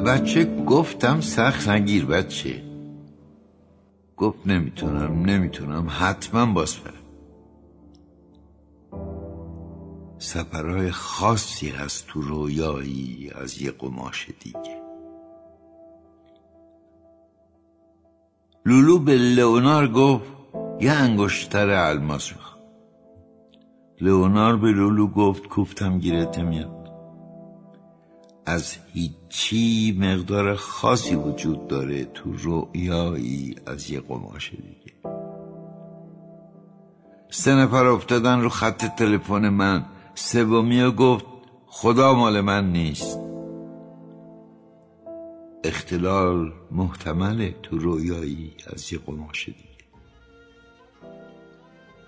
به بچه گفتم سخت نگیر بچه. گفت نمی‌تونم نمی‌تونم حتما باز برم. سفرهای خاصی هست تو رویایی از یه قماش دیگه. لولو به لئونار گفت یه انگشتر الماس می‌خوام. لئونار به لولو گفت کوفتم گیرت میاد از هیچی مقدار خاصی وجود داره تو رؤیایی از یه قماش دیگه. سه نفر افتادن رو خط تلفن من. سومی گفت خدا مال من نیست. اختلال محتمله تو رویایی از یه قماش دیگه.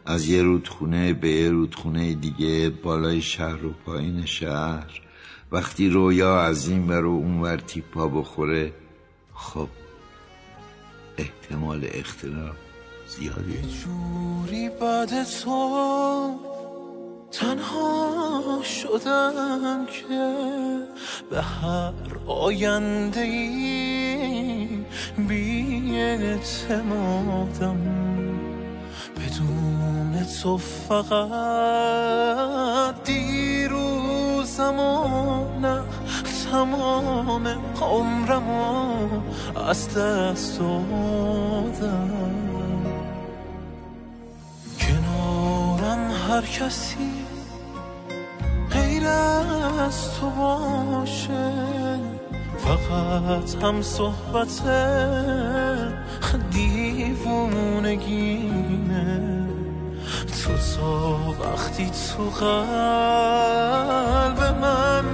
از یه رودخونه به یه رودخونه دیگه بالای شهر و پایین شهر وقتی رویا از این ور و اون ور تیپا بخوره خب احتمال اختلاف زیاده جوری بعد تو تنها شدم که به هر آینده ای بی اعتمادم. بدون تو فقط دیروزم نه تمام عمرم از دست دادم کنارم هر کسی غیر از تو باشه. فقط هم صحبت دیوونگینه تو وقتی تو قلب من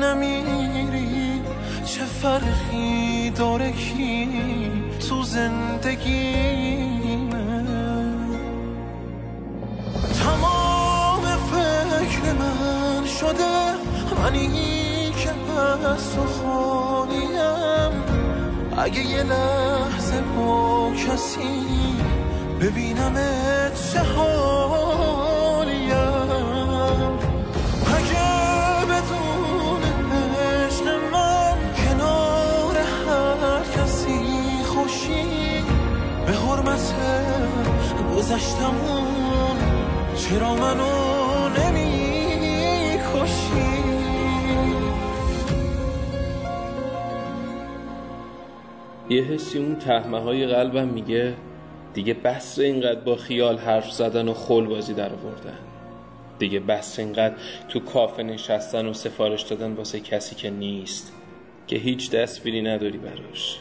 نمیری چه فرقی داره کی تو زندگیمه تمام فکر من شده منی که از تو خالیم اگه یه لحظه با کسی ببینم چه حالیم اگه بدون عشق من کنار هر کسی خوشی به حرمت گذشتمون چرا منو نمی کشی یه حسی اون تهمه های قلبم میگه دیگه بس اینقدر با خیال حرف زدن و خول بازی در آوردن. دیگه بس اینقدر تو کافه نشستن و سفارش دادن واسه کسی که نیست. که هیچ دستگیری نداری براش.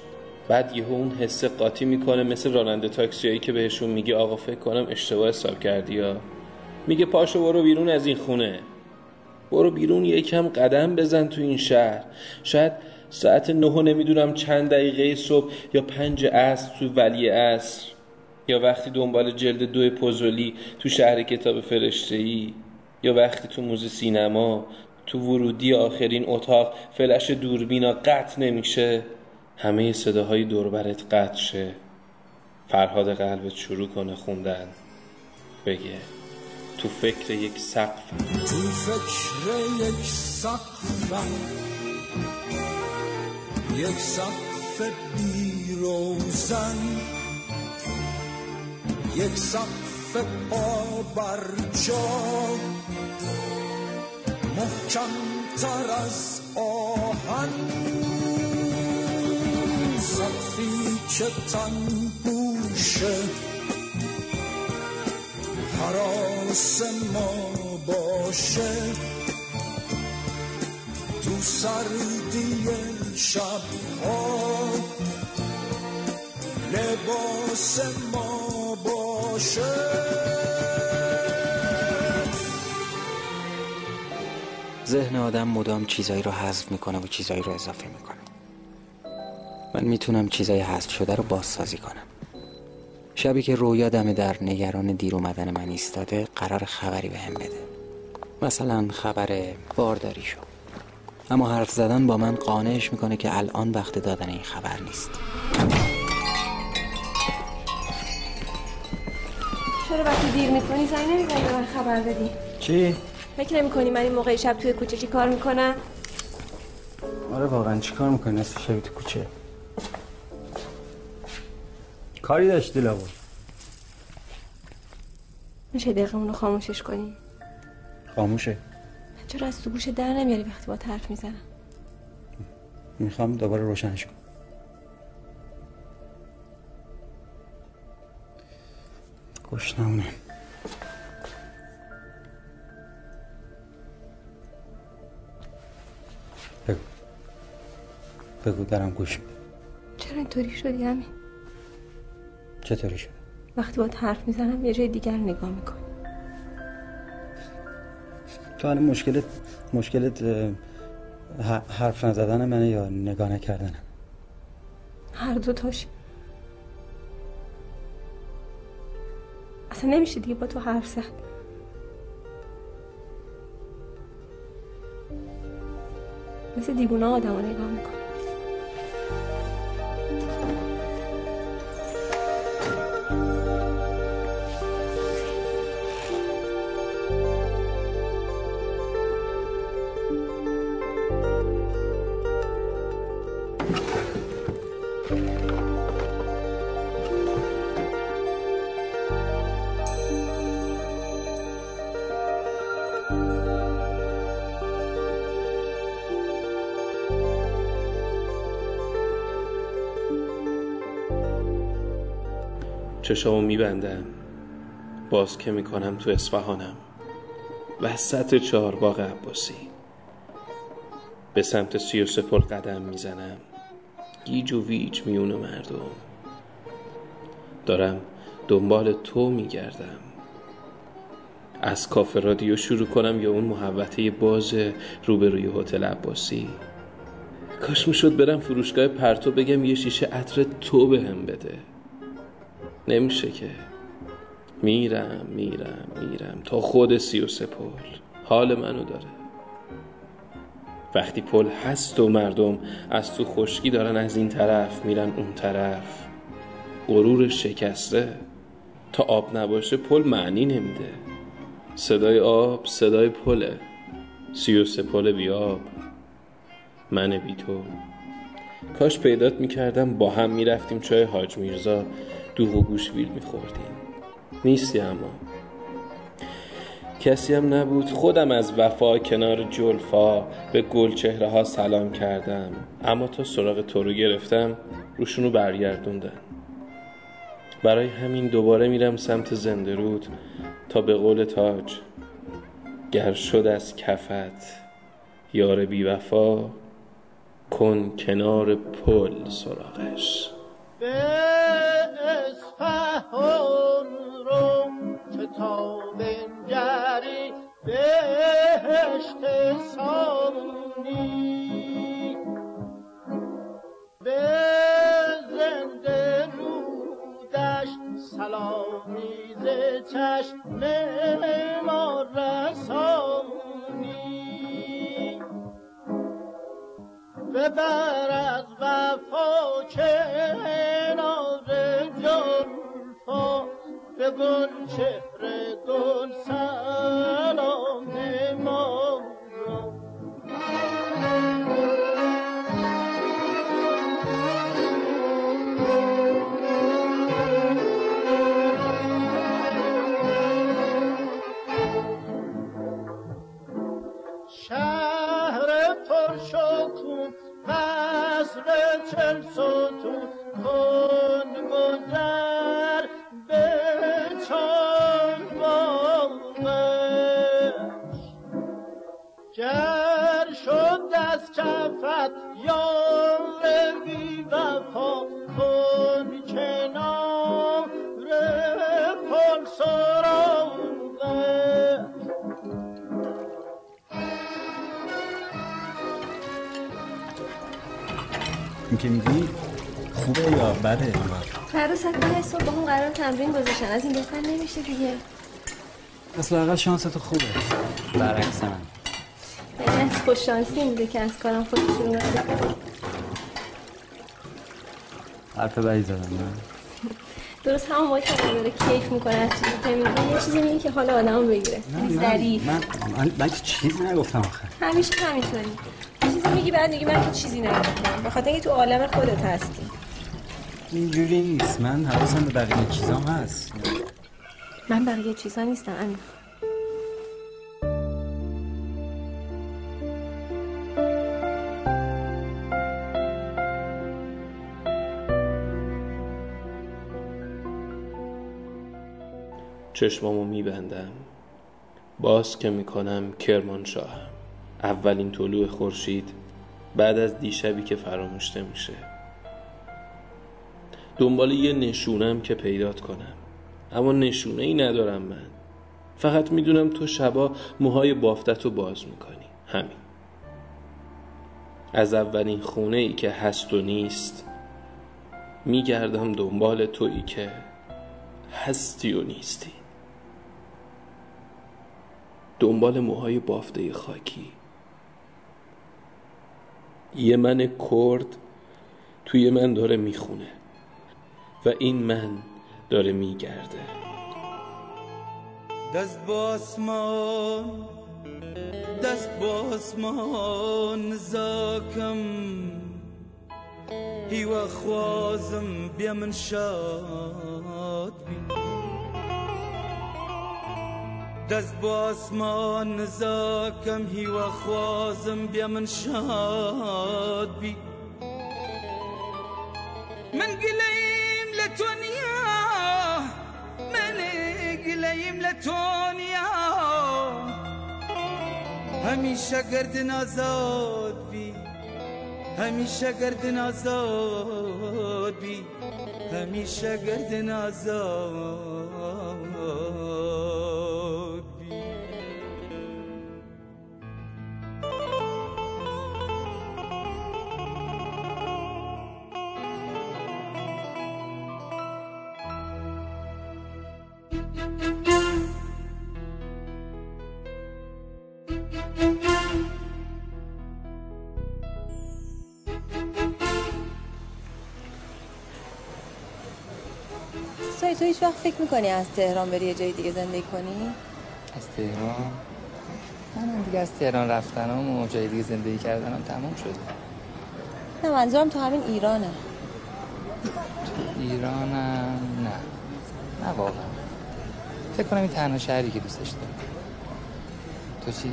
بعد یهو اون حسه قاطی می‌کنه مثل راننده تاکسیایی که بهشون میگه آقا فکر کنم اشتباه حساب کردی یا؟ میگه پاشو برو بیرون از این خونه. برو بیرون یکم قدم بزن تو این شهر. شاید ساعت نه نمی‌دونم چند دقیقه صبح یا پنج عصر تو ولی عصر. یا وقتی دنبال جلد دو پوزولی تو شهر کتاب فرشته ای یا وقتی تو موزه سینما تو ورودی آخرین اتاق فلش دوربینا قطع نمیشه همه صداهای دوربرت قطع شه. فرهاد قلبت شروع کنه خوندن. بگه تو فکر یک سقف. تو فکر یک سقفم یک سقف بی روزن یک سقف پا بر جا محکم تر از آهن. سقفی که تن بوشه. حراس ما باشه. تو سردی شبها. لباس ما باشه. ذهن آدم مدام چیزایی رو حذف می‌کنه و چیزایی رو اضافه می‌کنه. من می‌تونم چیزای حذف شده رو بازسازی کنم. شبی که رویا دم در نگران دیر اومدن من ایستاده قرار خبری به هم بده. مثلا خبر بارداری شو. اما حرف زدن با من قانعش می‌کنه که الان وقت دادن این خبر نیست. چرا وقتی دیر می‌کنی زنگ نمی‌زنی به من خبر بدی؟ چی؟ فکر نمی‌کنی من این موقع شب توی کوچه چی کار می‌کنم؟ آره واقعا چیکار می‌کنی؟ نصف شبی تو کوچه. کاری داشتی لابد میشه دقیقه اونو خاموشش کنی؟ خاموشه. چرا از تو گوشه در نمیاری وقتی با حرف می‌زنم؟ می‌خوام دوباره روشنش کنم. گشنمونه بگو. بگو دارم گوش میدم. چرا اینطوری شدی همین؟ چطوری شد؟ وقتی با حرف می‌زنم یه جای دیگر نگاه می‌کنی. تو الان مشکلت مشکلت حرف نزدن منه یا نگاه نکردنم هر دو تاش. اصلا نمیشه دیگه با تو حرف زد. مثل دیوونه آدم رو نگاه می‌کنی چشامو میبندم. باز که می‌کنم تو اصفهانم. وسط چهارباغ عباسی. به سمت سی و سپر قدم می‌زنم. گیج و ویج میون مردم. دارم دنبال تو میگردم. از کافه رادیو شروع کنم یا اون محوطه باز روبروی هتل عباسی. کاش می‌شد برم فروشگاه پرتو بگم یه شیشه عطر تو بهم بده. نمیشه که. میرم میرم میرم تا خود سی و سه پل حال منو داره. وقتی پل هست و مردم از تو خشکی دارن از این طرف میرن اون طرف. غرور شکسته. تا آب نباشه پل معنی نمیده. صدای آب صدای پله. سی و سه پل بیاب من بی تو. کاش پیدات می‌کردم با هم می‌رفتیم چای حاج میرزا. دوغ و گوشویل میخوردیم. نیستی اما. کسی هم نبود. خودم از وفا کنار جلفا به گل چهره ها سلام کردم. اما تا سراغ تو رو گرفتم روشونو برگردوندن. برای همین دوباره میرم سمت زنده رود تا به قول تاج گر شد از کفت یار بی وفا کن کنار پل سراغش. سامونی به زنده رودش سلامی ز چشم ما رسانی ببر از وفا کنار جلفا به گل چهره گل سلام خوبه یا بده فردا ساعت ده صبح با هم قرار تمرین گذاشتن. از این بهتر نمیشه دیگه. پس لاقل شانس تو خوبه. برعکس من. یعنی از خوش شانسی این بوده که از کارم خودش رو اومده حرف بدی زدم نه؟ درست همون موقع که داره کیف می‌کنه از چیزی که میگه یه چیزی میگه که حال آدمو بگیره. نه، ظریف. من من من که چیزی نگفتم آخه. همیشه همینطوری. یه چیزی چیزی میگی بعد میگی من که چیزی نگفتم. به خاطر اینکه تو عالم خودت هستی. اینجوری نیست. من حواسم به بقیه چیزام هست. من بقیه چیزا نیستم امین. چشمامو میبندم. باز که می‌کنم کرمانشاهم اولین طلوع خورشید بعد از دیشبی که فراموشته میشه دنبال یه نشونم که پیدات کنم. اما نشونه ای ندارم من. فقط می‌دونم تو شبا موهای بافتت رو باز می‌کنی. همین. از اولین خونه ای که هست و نیست میگردم دنبال تویی که هستی و نیستی. دنبال موهای بافته خاکی. یه من کرد توی من داره می‌خونه. و این من داره میگرده. دست با آسمان دست با آسمان زاکم. هیوا خوازم بیا من شاد بی دست با آسمان زاکم هیوا خوازم بیا من شاد بی من گلیم گلیم لتونیا همیشه گردن آزاد بی. همیشه گردن آزاد بی. همیشه گردن آزاد هیچ وقت فکر می‌کنی از تهران بری یه جای دیگه زندگی کنی؟ از تهران؟ من دیگه از تهران رفتنم و جای دیگه زندگی کردنم تمام شد. نه منظورم تو همین ایرانه. ایرانم؟ نه. نه واقعا. فکر کنم این تنها شهری که دوستش دارم. تو چی؟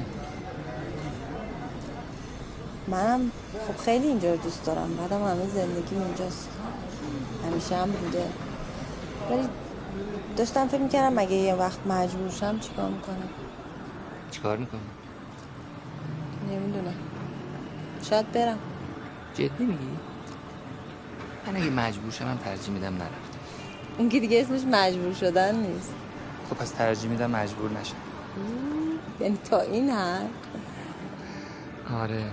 منم خب خیلی اینجا رو دوست دارم. بعدم همه زندگی اونجاست همیشه هم بوده ولی داشتم فکر می‌کردم مگه یه وقت مجبور شم چیکار می‌کنم. چیکار می‌کنی؟ نمی‌دونم. شاید برم. جدی میگی؟ من اگه مجبور شم من ترجیح میدم نرم این که دیگه اسمش مجبور شدن نیست. خب پس ترجیح میدم مجبور نشم. یعنی تا این حد؟ آره.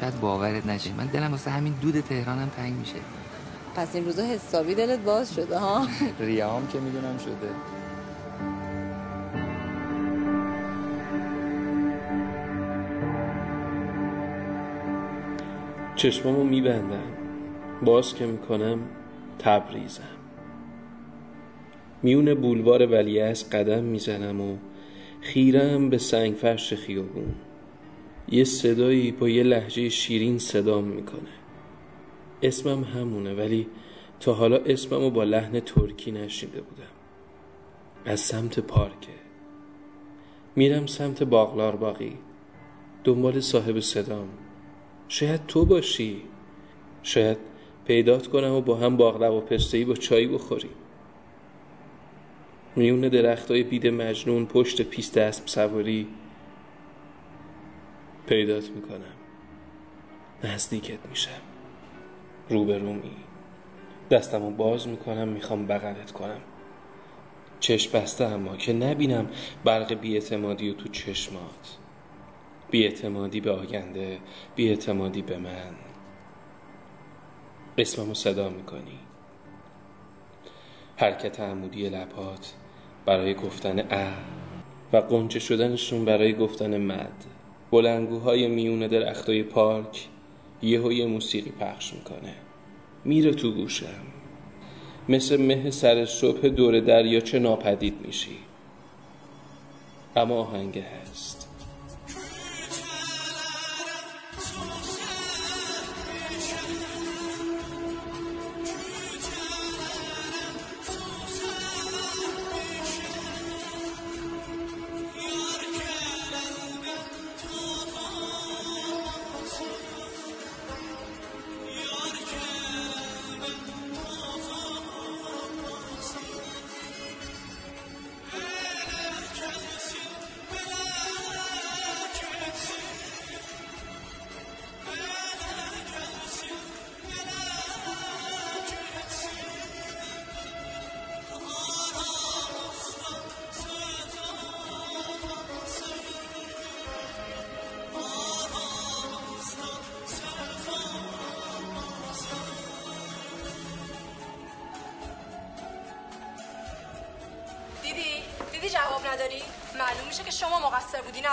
شاید باورت نشه. من دلم واسه همین دود تهرانم تنگ میشه. پس این روزا حسابی دلت باز شده ها؟ ریام که می‌دونم شده. چشمامو میبندم. باز که می‌کنم تبریزم. میون بولوار ولیعصر قدم می‌زنم و خیرم به سنگ فرش خیابون. یه صدایی با یه لحجه شیرین صدام می‌کنه. اسمم همونه ولی تا حالا اسممو با لحن ترکی نشیده بودم. از سمت پارکه میرم سمت باغلار باقی دنبال صاحب صدام. شاید تو باشی. شاید پیدات کنم و با هم باقلوا و پستهی با چایی بخوریم. میون درختای بید مجنون پشت پیست اسب سواری پیدات می‌کنم. نزدیکت میشم. روبرومی. دستمو باز می‌کنم می‌خوام بغلت کنم. چشم بسته اما که نبینم برق بیاعتمادی و تو چشمات. بیاعتمادی به آینده بیاعتمادی به من. اسممو صدا می‌کنی. حرکت عمودی لبات برای گفتن ا و قنچه شدنشون برای گفتن مد. بلنگوهای میون درختای پارک یهو یه موسیقی پخش می‌کنه. میره تو گوشم. مثل مه سر صبح دور دریاچه ناپدید میشی. اما آهنگ هست.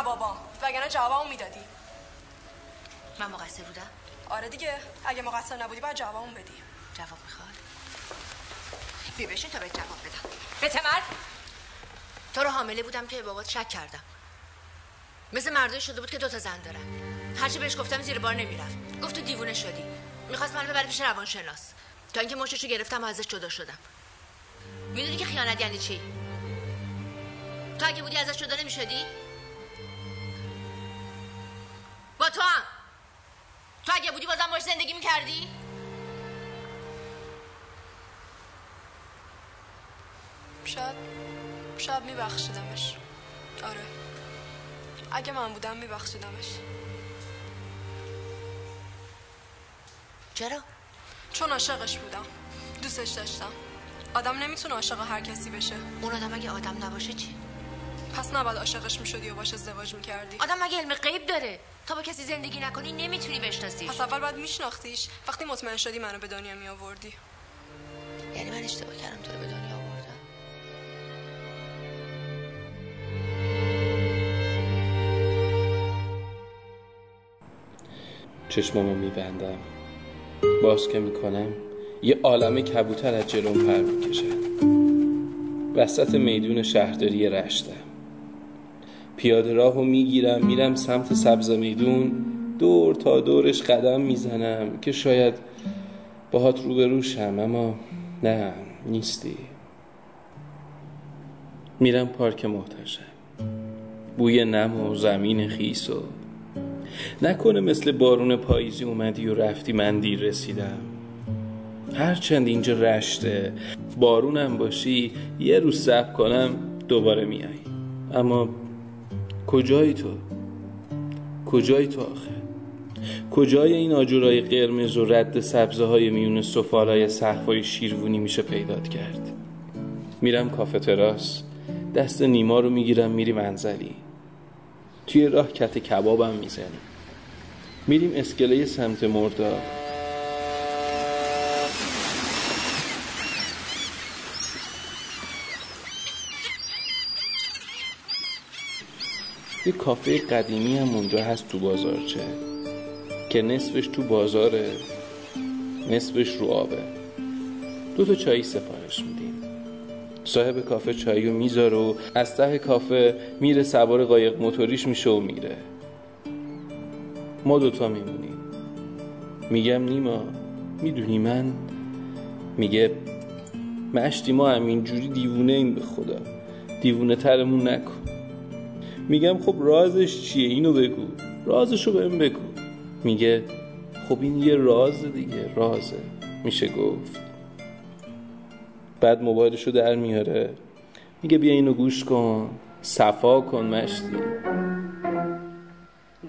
بابا. وگرنه جوابمو می‌دادی. من مقصر بودم؟ آره دیگه. اگه مقصر نبودی باید جوابمو بدی. جواب می‌خواد؟ بی بشین تا به جواب بدم. بتمر تو رو حامله بودم که بابات شک کردم. مثل مردای شده بود که دوتا زن دارن. هرچی بهش گفتم زیر بار نمی‌رفت. گفت تو دیوونه شدی. می‌خواست منو ببره پیش روانشناس. تا اینکه مشتشو گرفتم و ازش جدا شدم. می‌دونی که خیانت یعنی چی؟ تو اگه بودی ازش جدا نمی‌شدی؟ با تو هم. تو اگه بودی بازم باش زندگی می‌کردی؟ شاید شاید میبخشیدمش. آره. اگه من بودم میبخشیدمش. چرا؟ چون عاشقش بودم. دوستش داشتم. آدم نمی‌تونه عاشق هر کسی بشه. اون آدم اگه آدم نباشه چی؟ پس نباید عاشقش می‌شدی و باش ازدواج می‌کردی. آدم مگه علم غیب داره تا با کسی زندگی نکنی نمی‌تونی بشناسیش. پس اول باید میشناختیش. وقتی مطمئن شدی منو به دنیا میآوردی. یعنی من اشتباه کردم تو رو به دنیا آوردم. چشمامو میبندم. باز که می‌کنم یه عالم کبوتر از جلوم پر می‌کشن وسط میدون شهرداری رشتم. پیاده راهو می‌گیرم میرم سمت سبز میدون دور تا دورش قدم می‌زنم که شاید باهات روبروشم اما نه نیستی. میرم پارک محتشم. بوی نم و زمین خیس و نکنه مثل بارون پاییزی اومدی و رفتی من دیر رسیدم. هرچند اینجا رشته بارونم باشی یه روز سب کنم دوباره میای اما کجایی تو؟ کجایی تو آخه؟ کجای این آجورای قرمز و رد سبزه های میون سفالای سقفای شیروونی میشه پیدات کرد؟ میرم کافه تراس دست نیما رو می‌گیرم میری منزلی توی راه کت کبابم می‌زنیم. میریم اسکله سمت مردار یه کافه قدیمی هم اونجا هست تو بازارچه که نصفش تو بازاره نصفش رو آبه. دو تا چایی سفارش میدیم. صاحب کافه چایی رو می‌ذاره و از ته کافه میره سوار قایق موتوریش میشه و میره. ما دوتا میمونیم. میگم نیما می‌دونی من؟ میگه مشتی ما همینجوری دیوونه این به خدا. دیوونه ترمون نکن. میگم خب رازش چیه؟ اینو بگو. رازشو بهم بگو. میگه خب این یه راز دیگه رازه. میشه گفت. بعد موبایلشو در میاره. میگه بیا اینو گوش کن. صفا کن مشتی.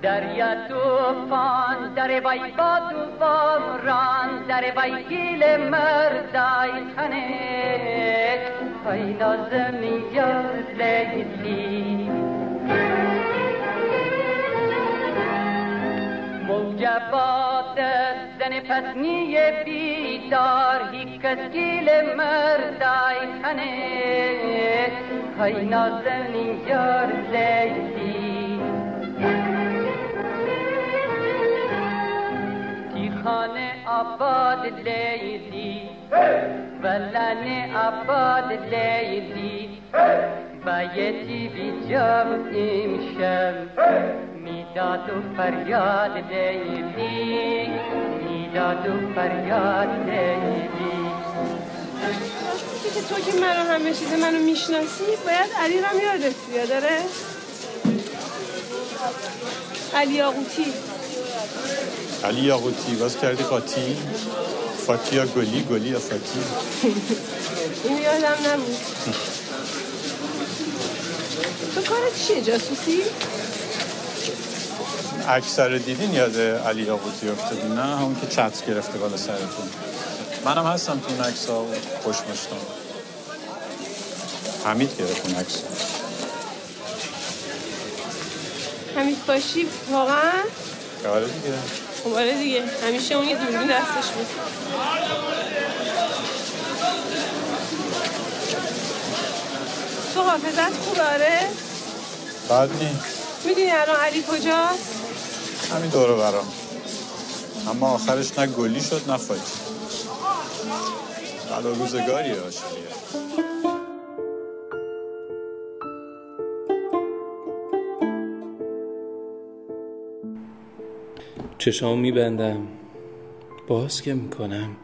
دریا توفان در بای با توفان ران در بای گیل مردای خنه های نازمی یا لیلی. موجبات زن پسنی بیدار هی کس گیل مردای خنه های نازمی یار لیلی خانه آباد لیلی ولن آباد لیلی بایتی بی جام امشب. می‌داد و فریاد لیلی می‌داد و فریاد لیلی که تو که منو همه چیز منو می‌شناسی باید علی رو یادت بیاد داره علی آقوتی علی یاقوتی باز کردی قاطی فاتی یا گلی؟ گلی یا فاتی؟ این یادم نبود. تو کارت چیه جاسوسی؟ اکثر دیدین یاد علی یاقوتی افتادی؟ نه همون که چتر گرفته بالا سرتون. منم هستم تو این عکس ها خوش مشتم حمید گرفت اون عکس حمید باشی؟ واقعا؟ آره دیگه. آره دیگه. همیشه اون یه دوربین دستش بود. تو حافظت خوب آره؟ بد نی می‌دونی الان علی کجاست؟ همین دوره برام اما آخرش نه گلی شد نه فاجی بلا روزگاری آشوریه چشام میبندم. باز که می‌کنم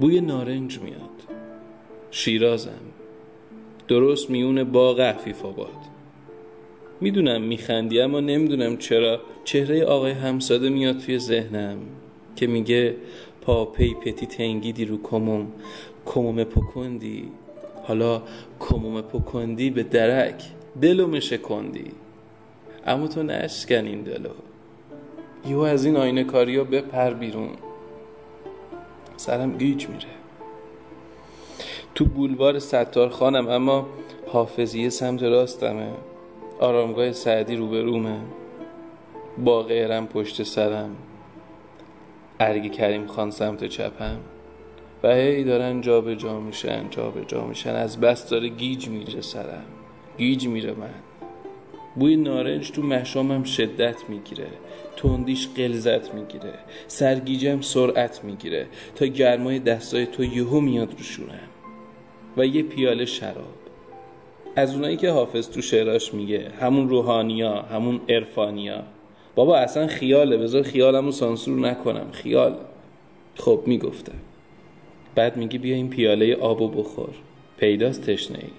بوی نارنج میاد. شیرازم. درست میون باغ عفیف آباد می‌دونم میخندی اما نمی‌دونم چرا. چهره آقای همساده میاد توی ذهنم که میگه پاپی پتی تنگیدی رو کموم. کموم پکندی. حالا کموم پکندی به درک. دلو مشکندی اما تو نشکن این دلو. یهو از این آینه کاریا بپر بیرون. سرم گیج میره. تو بولوار ستار خانم اما حافظیه سمت راستمه. آرامگاه سعدی روبرومه. باغ ارم پشت سرم. ارگ کریم خان سمت چپم. و هی دارن جا به جا میشن جا به جا میشن. از بس داره گیج میره سرم. گیج میره من. بوی نارنج تو مشامم شدت می‌گیره. تندیش قلزت می‌گیره. سرگیجم سرعت می‌گیره. تا گرمای دستای تو یهو میاد رو شورم و یه پیاله شراب. از اونایی که حافظ تو شعراش میگه همون روحانیا همون عرفانیا. بابا اصلا خیاله بذار خیالمو سانسور نکنم. خیال. خب می‌گفتم بعد میگی بیا این پیاله آبو بخور. پیداست تشنه ای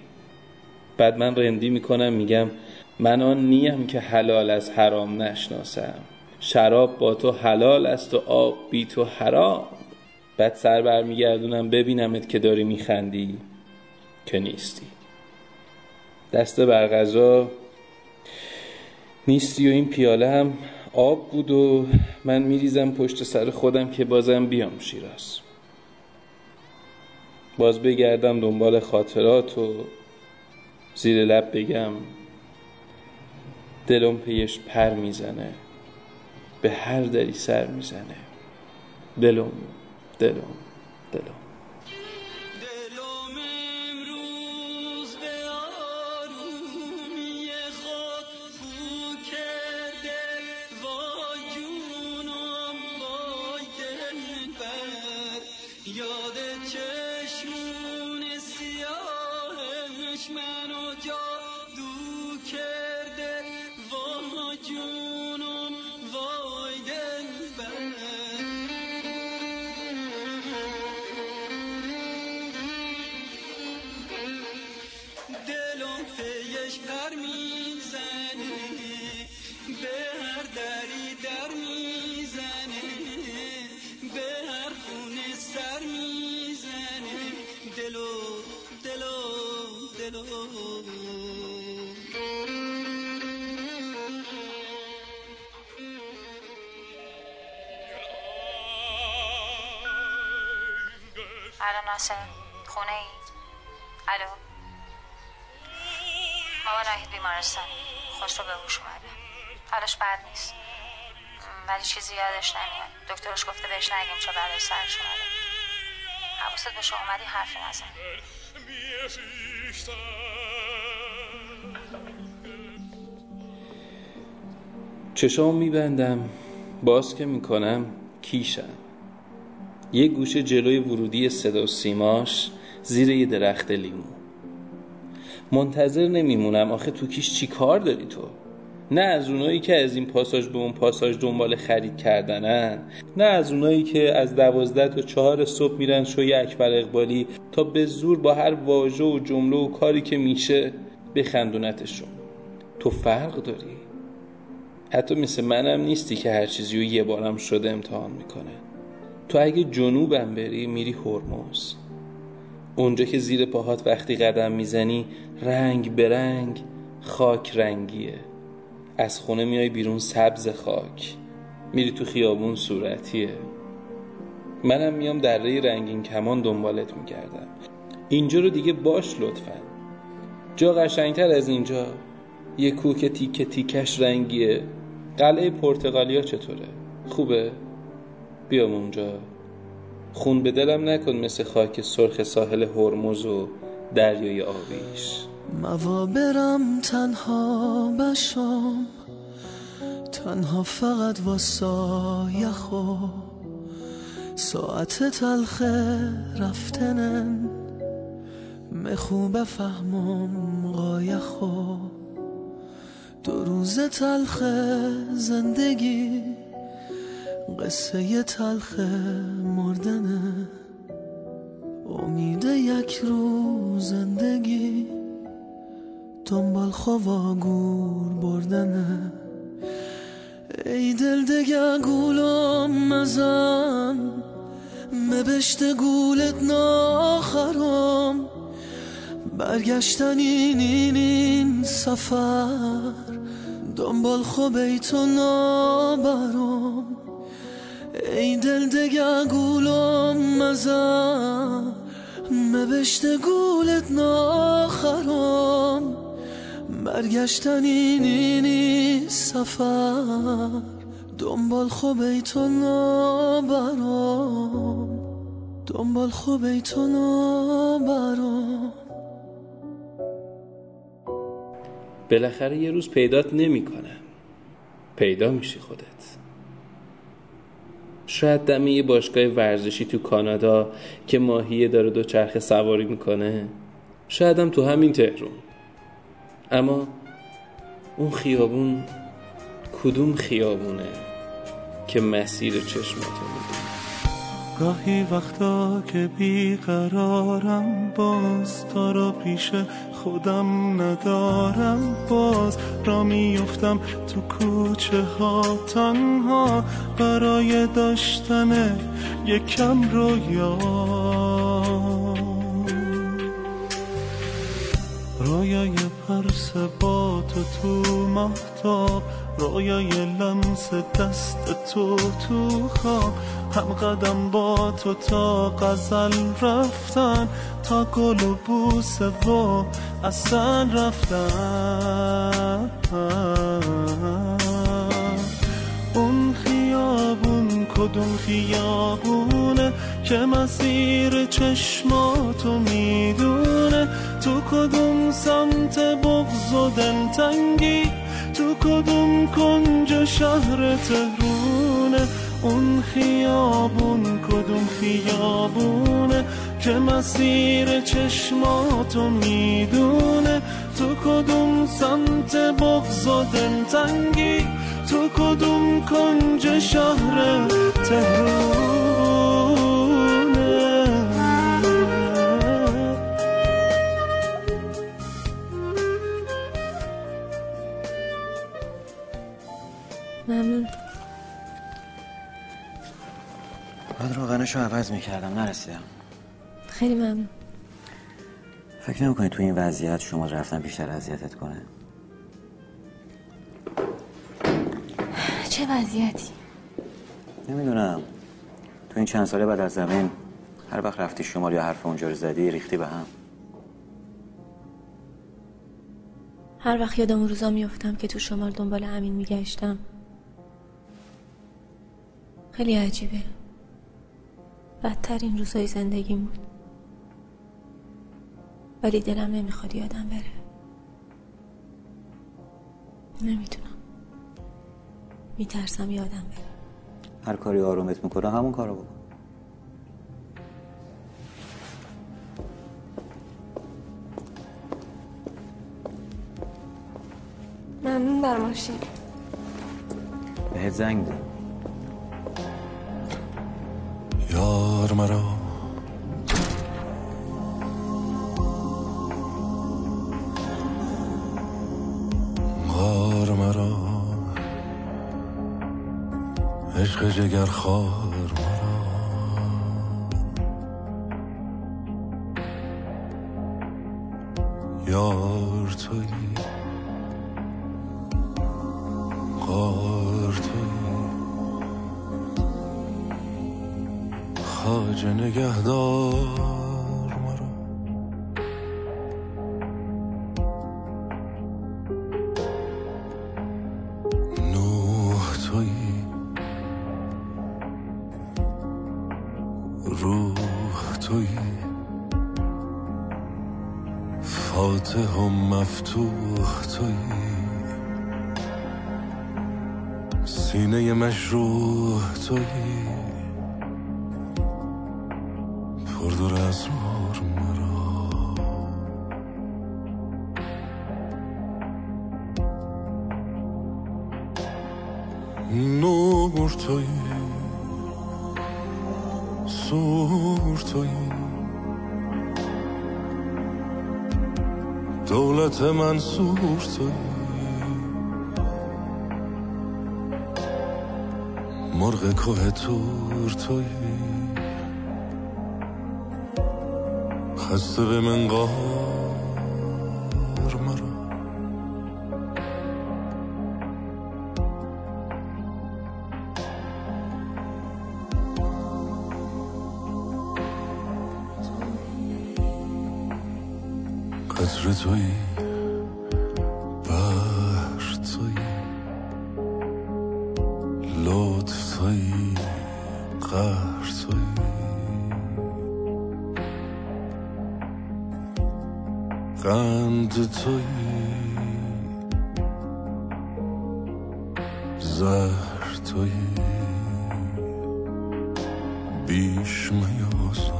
بعد من رندی می‌کنم میگم من آن نیم که حلال از حرام نشناسم. شراب با تو حلال است و آب بی تو حرام. بعد سر برمیگردونم ببینمت که داری میخندی. که نیستی. دست بر غذا. نیستی و این پیاله هم آب بود و من میریزم پشت سر خودم که بازم بیام شیراز. باز بگردم دنبال خاطرات و زیر لب بگم دلم پیش پر می‌زنه به هر دری سر می‌زنه. دلم دلم. ناصر خونه ای؟ الو؟ مامان نهید بیمارستان. خسرو به هوش اومده. حالش بد نیست. ولی چیزی یادش نمیاد. دکترش گفته بهش نگیم چه بعد سرش اومده. حواست بشه اومدی حرفی نزن. چشام میبندم. باز که می‌کنم کیشم. یه گوشه جلوی ورودی صدا و سیماش زیر یه درخت لیمو. منتظر نمیمونم. آخه تو کیش چی کار داری تو؟ نه از اونایی که از این پاساژ به اون پاساژ دنبال خرید کردنن نه از اونایی که از دوازده تا چهار صبح میرن شوی اکبر اقبالی تا به زور با هر واژه و جمله و کاری که میشه بخندونتشون. تو فرق داری؟ حتی مثل منم نیستی که هر چیزی رو یه بارم شده امتحان می‌کنه. تو اگه جنوبم بری میری هرمز. اونجا که زیر پاهات وقتی قدم می‌زنی رنگ به رنگ خاک رنگیه. از خونه میای بیرون سبز خاک. میری تو خیابون صورتیه. منم میام دره رنگین کمان دنبالت می‌کردم. اینجا رو دیگه باش لطفا. جا قشنگتر از اینجا. یه کوک تیکه تیکش رنگیه. قلعه پرتغالیا چطوره؟ خوبه؟ بیام اونجا. خون به دلم نکن مثل خاک سرخ ساحل هرمز و دریای آبیش. موا برم تنها بشم. تنها فقط واسا یخو. ساعت تلخ رفتنن. مخو بفهمم قایخو دو روز تلخ زندگی. قصه تلخ مردنه امید یک روز زندگی. دنبال خوا گور بردنه ای دل دگه گولم مزن. مبشت گولت ناخرم. برگشتن این این این سفر. دنبال خوب تو نابرم. ای دل دگه گولم مزن مبشت گولت ناخرم. برگشتن این این سفر دنبال خوب تو نابرم. دنبال خوب تو نابرم. بالاخره یه روز پیدات نمی‌کنم پیدا میشی خودت. شاید دم یه باشگاه ورزشی تو کانادا که ماهیه داره دو چرخ سواری می‌کنه. شایدم تو همین تهرون اما اون خیابون کدوم خیابونه که مسیر چشماتو می‌دونه گاهی وقتا که بیقرارم باز تا رو پیش خودم ندارم. باز را میفتم تو کوچه ها تنها برای داشتن یکم رویا. رویای پرس با تو تو محتاب رویای لمس دست تو تو خواب. هم قدم با تو تا غزل رفتن تا گل و بوسه و اصلا رفتن. اون خیابون کدوم خیابونه که مسیر چشماتو می‌دونه؟ تو کدوم سمت بغز و دلتنگی؟ تو کدوم کنج شهر تهرونه اون خیابون کدوم خیابونه که مسیر چشماتو می‌دونه؟ تو کدوم سمت بغز و دلتنگی؟ تو کدوم کنج شهر تهرونه روغنشو عوض می‌کردم. نرسیدم. خیلی ممنون. فکر نمی‌کنی تو این وضعیت شما رفتن بیشتر اذیتت کنه؟ چه وضعیتی؟ نمی‌دونم. تو این چند ساله بعد از زمین هر وقت رفتی شمال یا حرف اونجا رو زدی ریختی به هم. هر وقت یادم اون روزا میفتم که تو شمال دنبال امین میگشتم. خیلی عجیبه. بدترین روزای زندگیم بود. ولی دلم نمی‌خواد یادم بره. نمی‌تونم. میترسم یادم بره. هر کاری آرومت می‌کنه همون کارو بکن. ممنون بر ماشین بهت زنگ زد یار مرا. غار مرا. عشق جگر خار مرا. یار توی خاج نگهدار مرا نوح توی روح توی فاطمه فاتح و مفتوح تویی سینه مشروح تویی پردر اسرار مرا نور تویی سور تویی دولت منصور تویی مرغ که تور خسته به من قهر مرا. قطر تویی بحر تویی لطف تویی قهر تویی قند تویی زهر تویی بیش میازار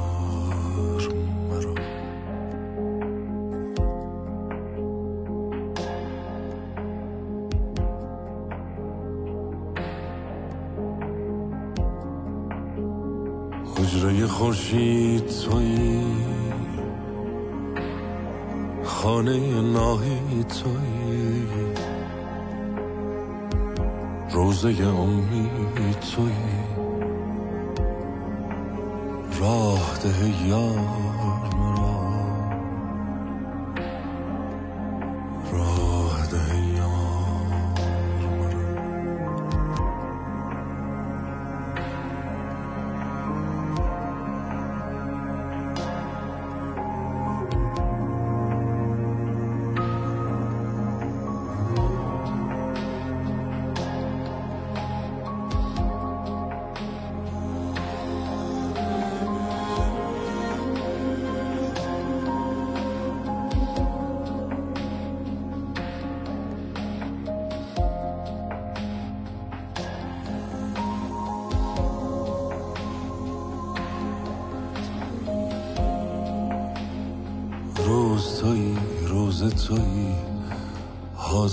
مرا. حجره خورشید تویی خانه ناهی تویی روزه امید تویی راه ده یار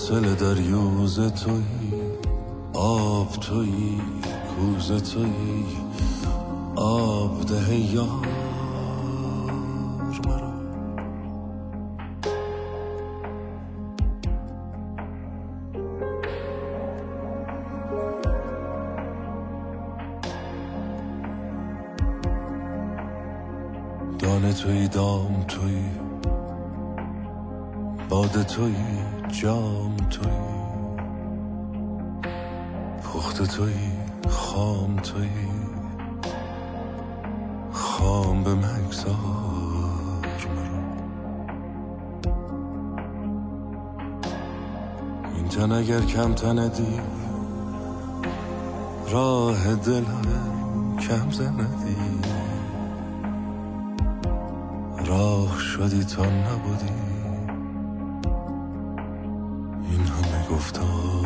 حاصل دریوز تویی آب تویی کوز تویی آب ده یار مرا. دانه تویی دام تویی باده تویی جام تویی. پخت تویی خام تویی. خام به مگذار مرا. این تن اگر کم تندی راه دلم کم زندی. راه شدی تا نبودی. گفتار.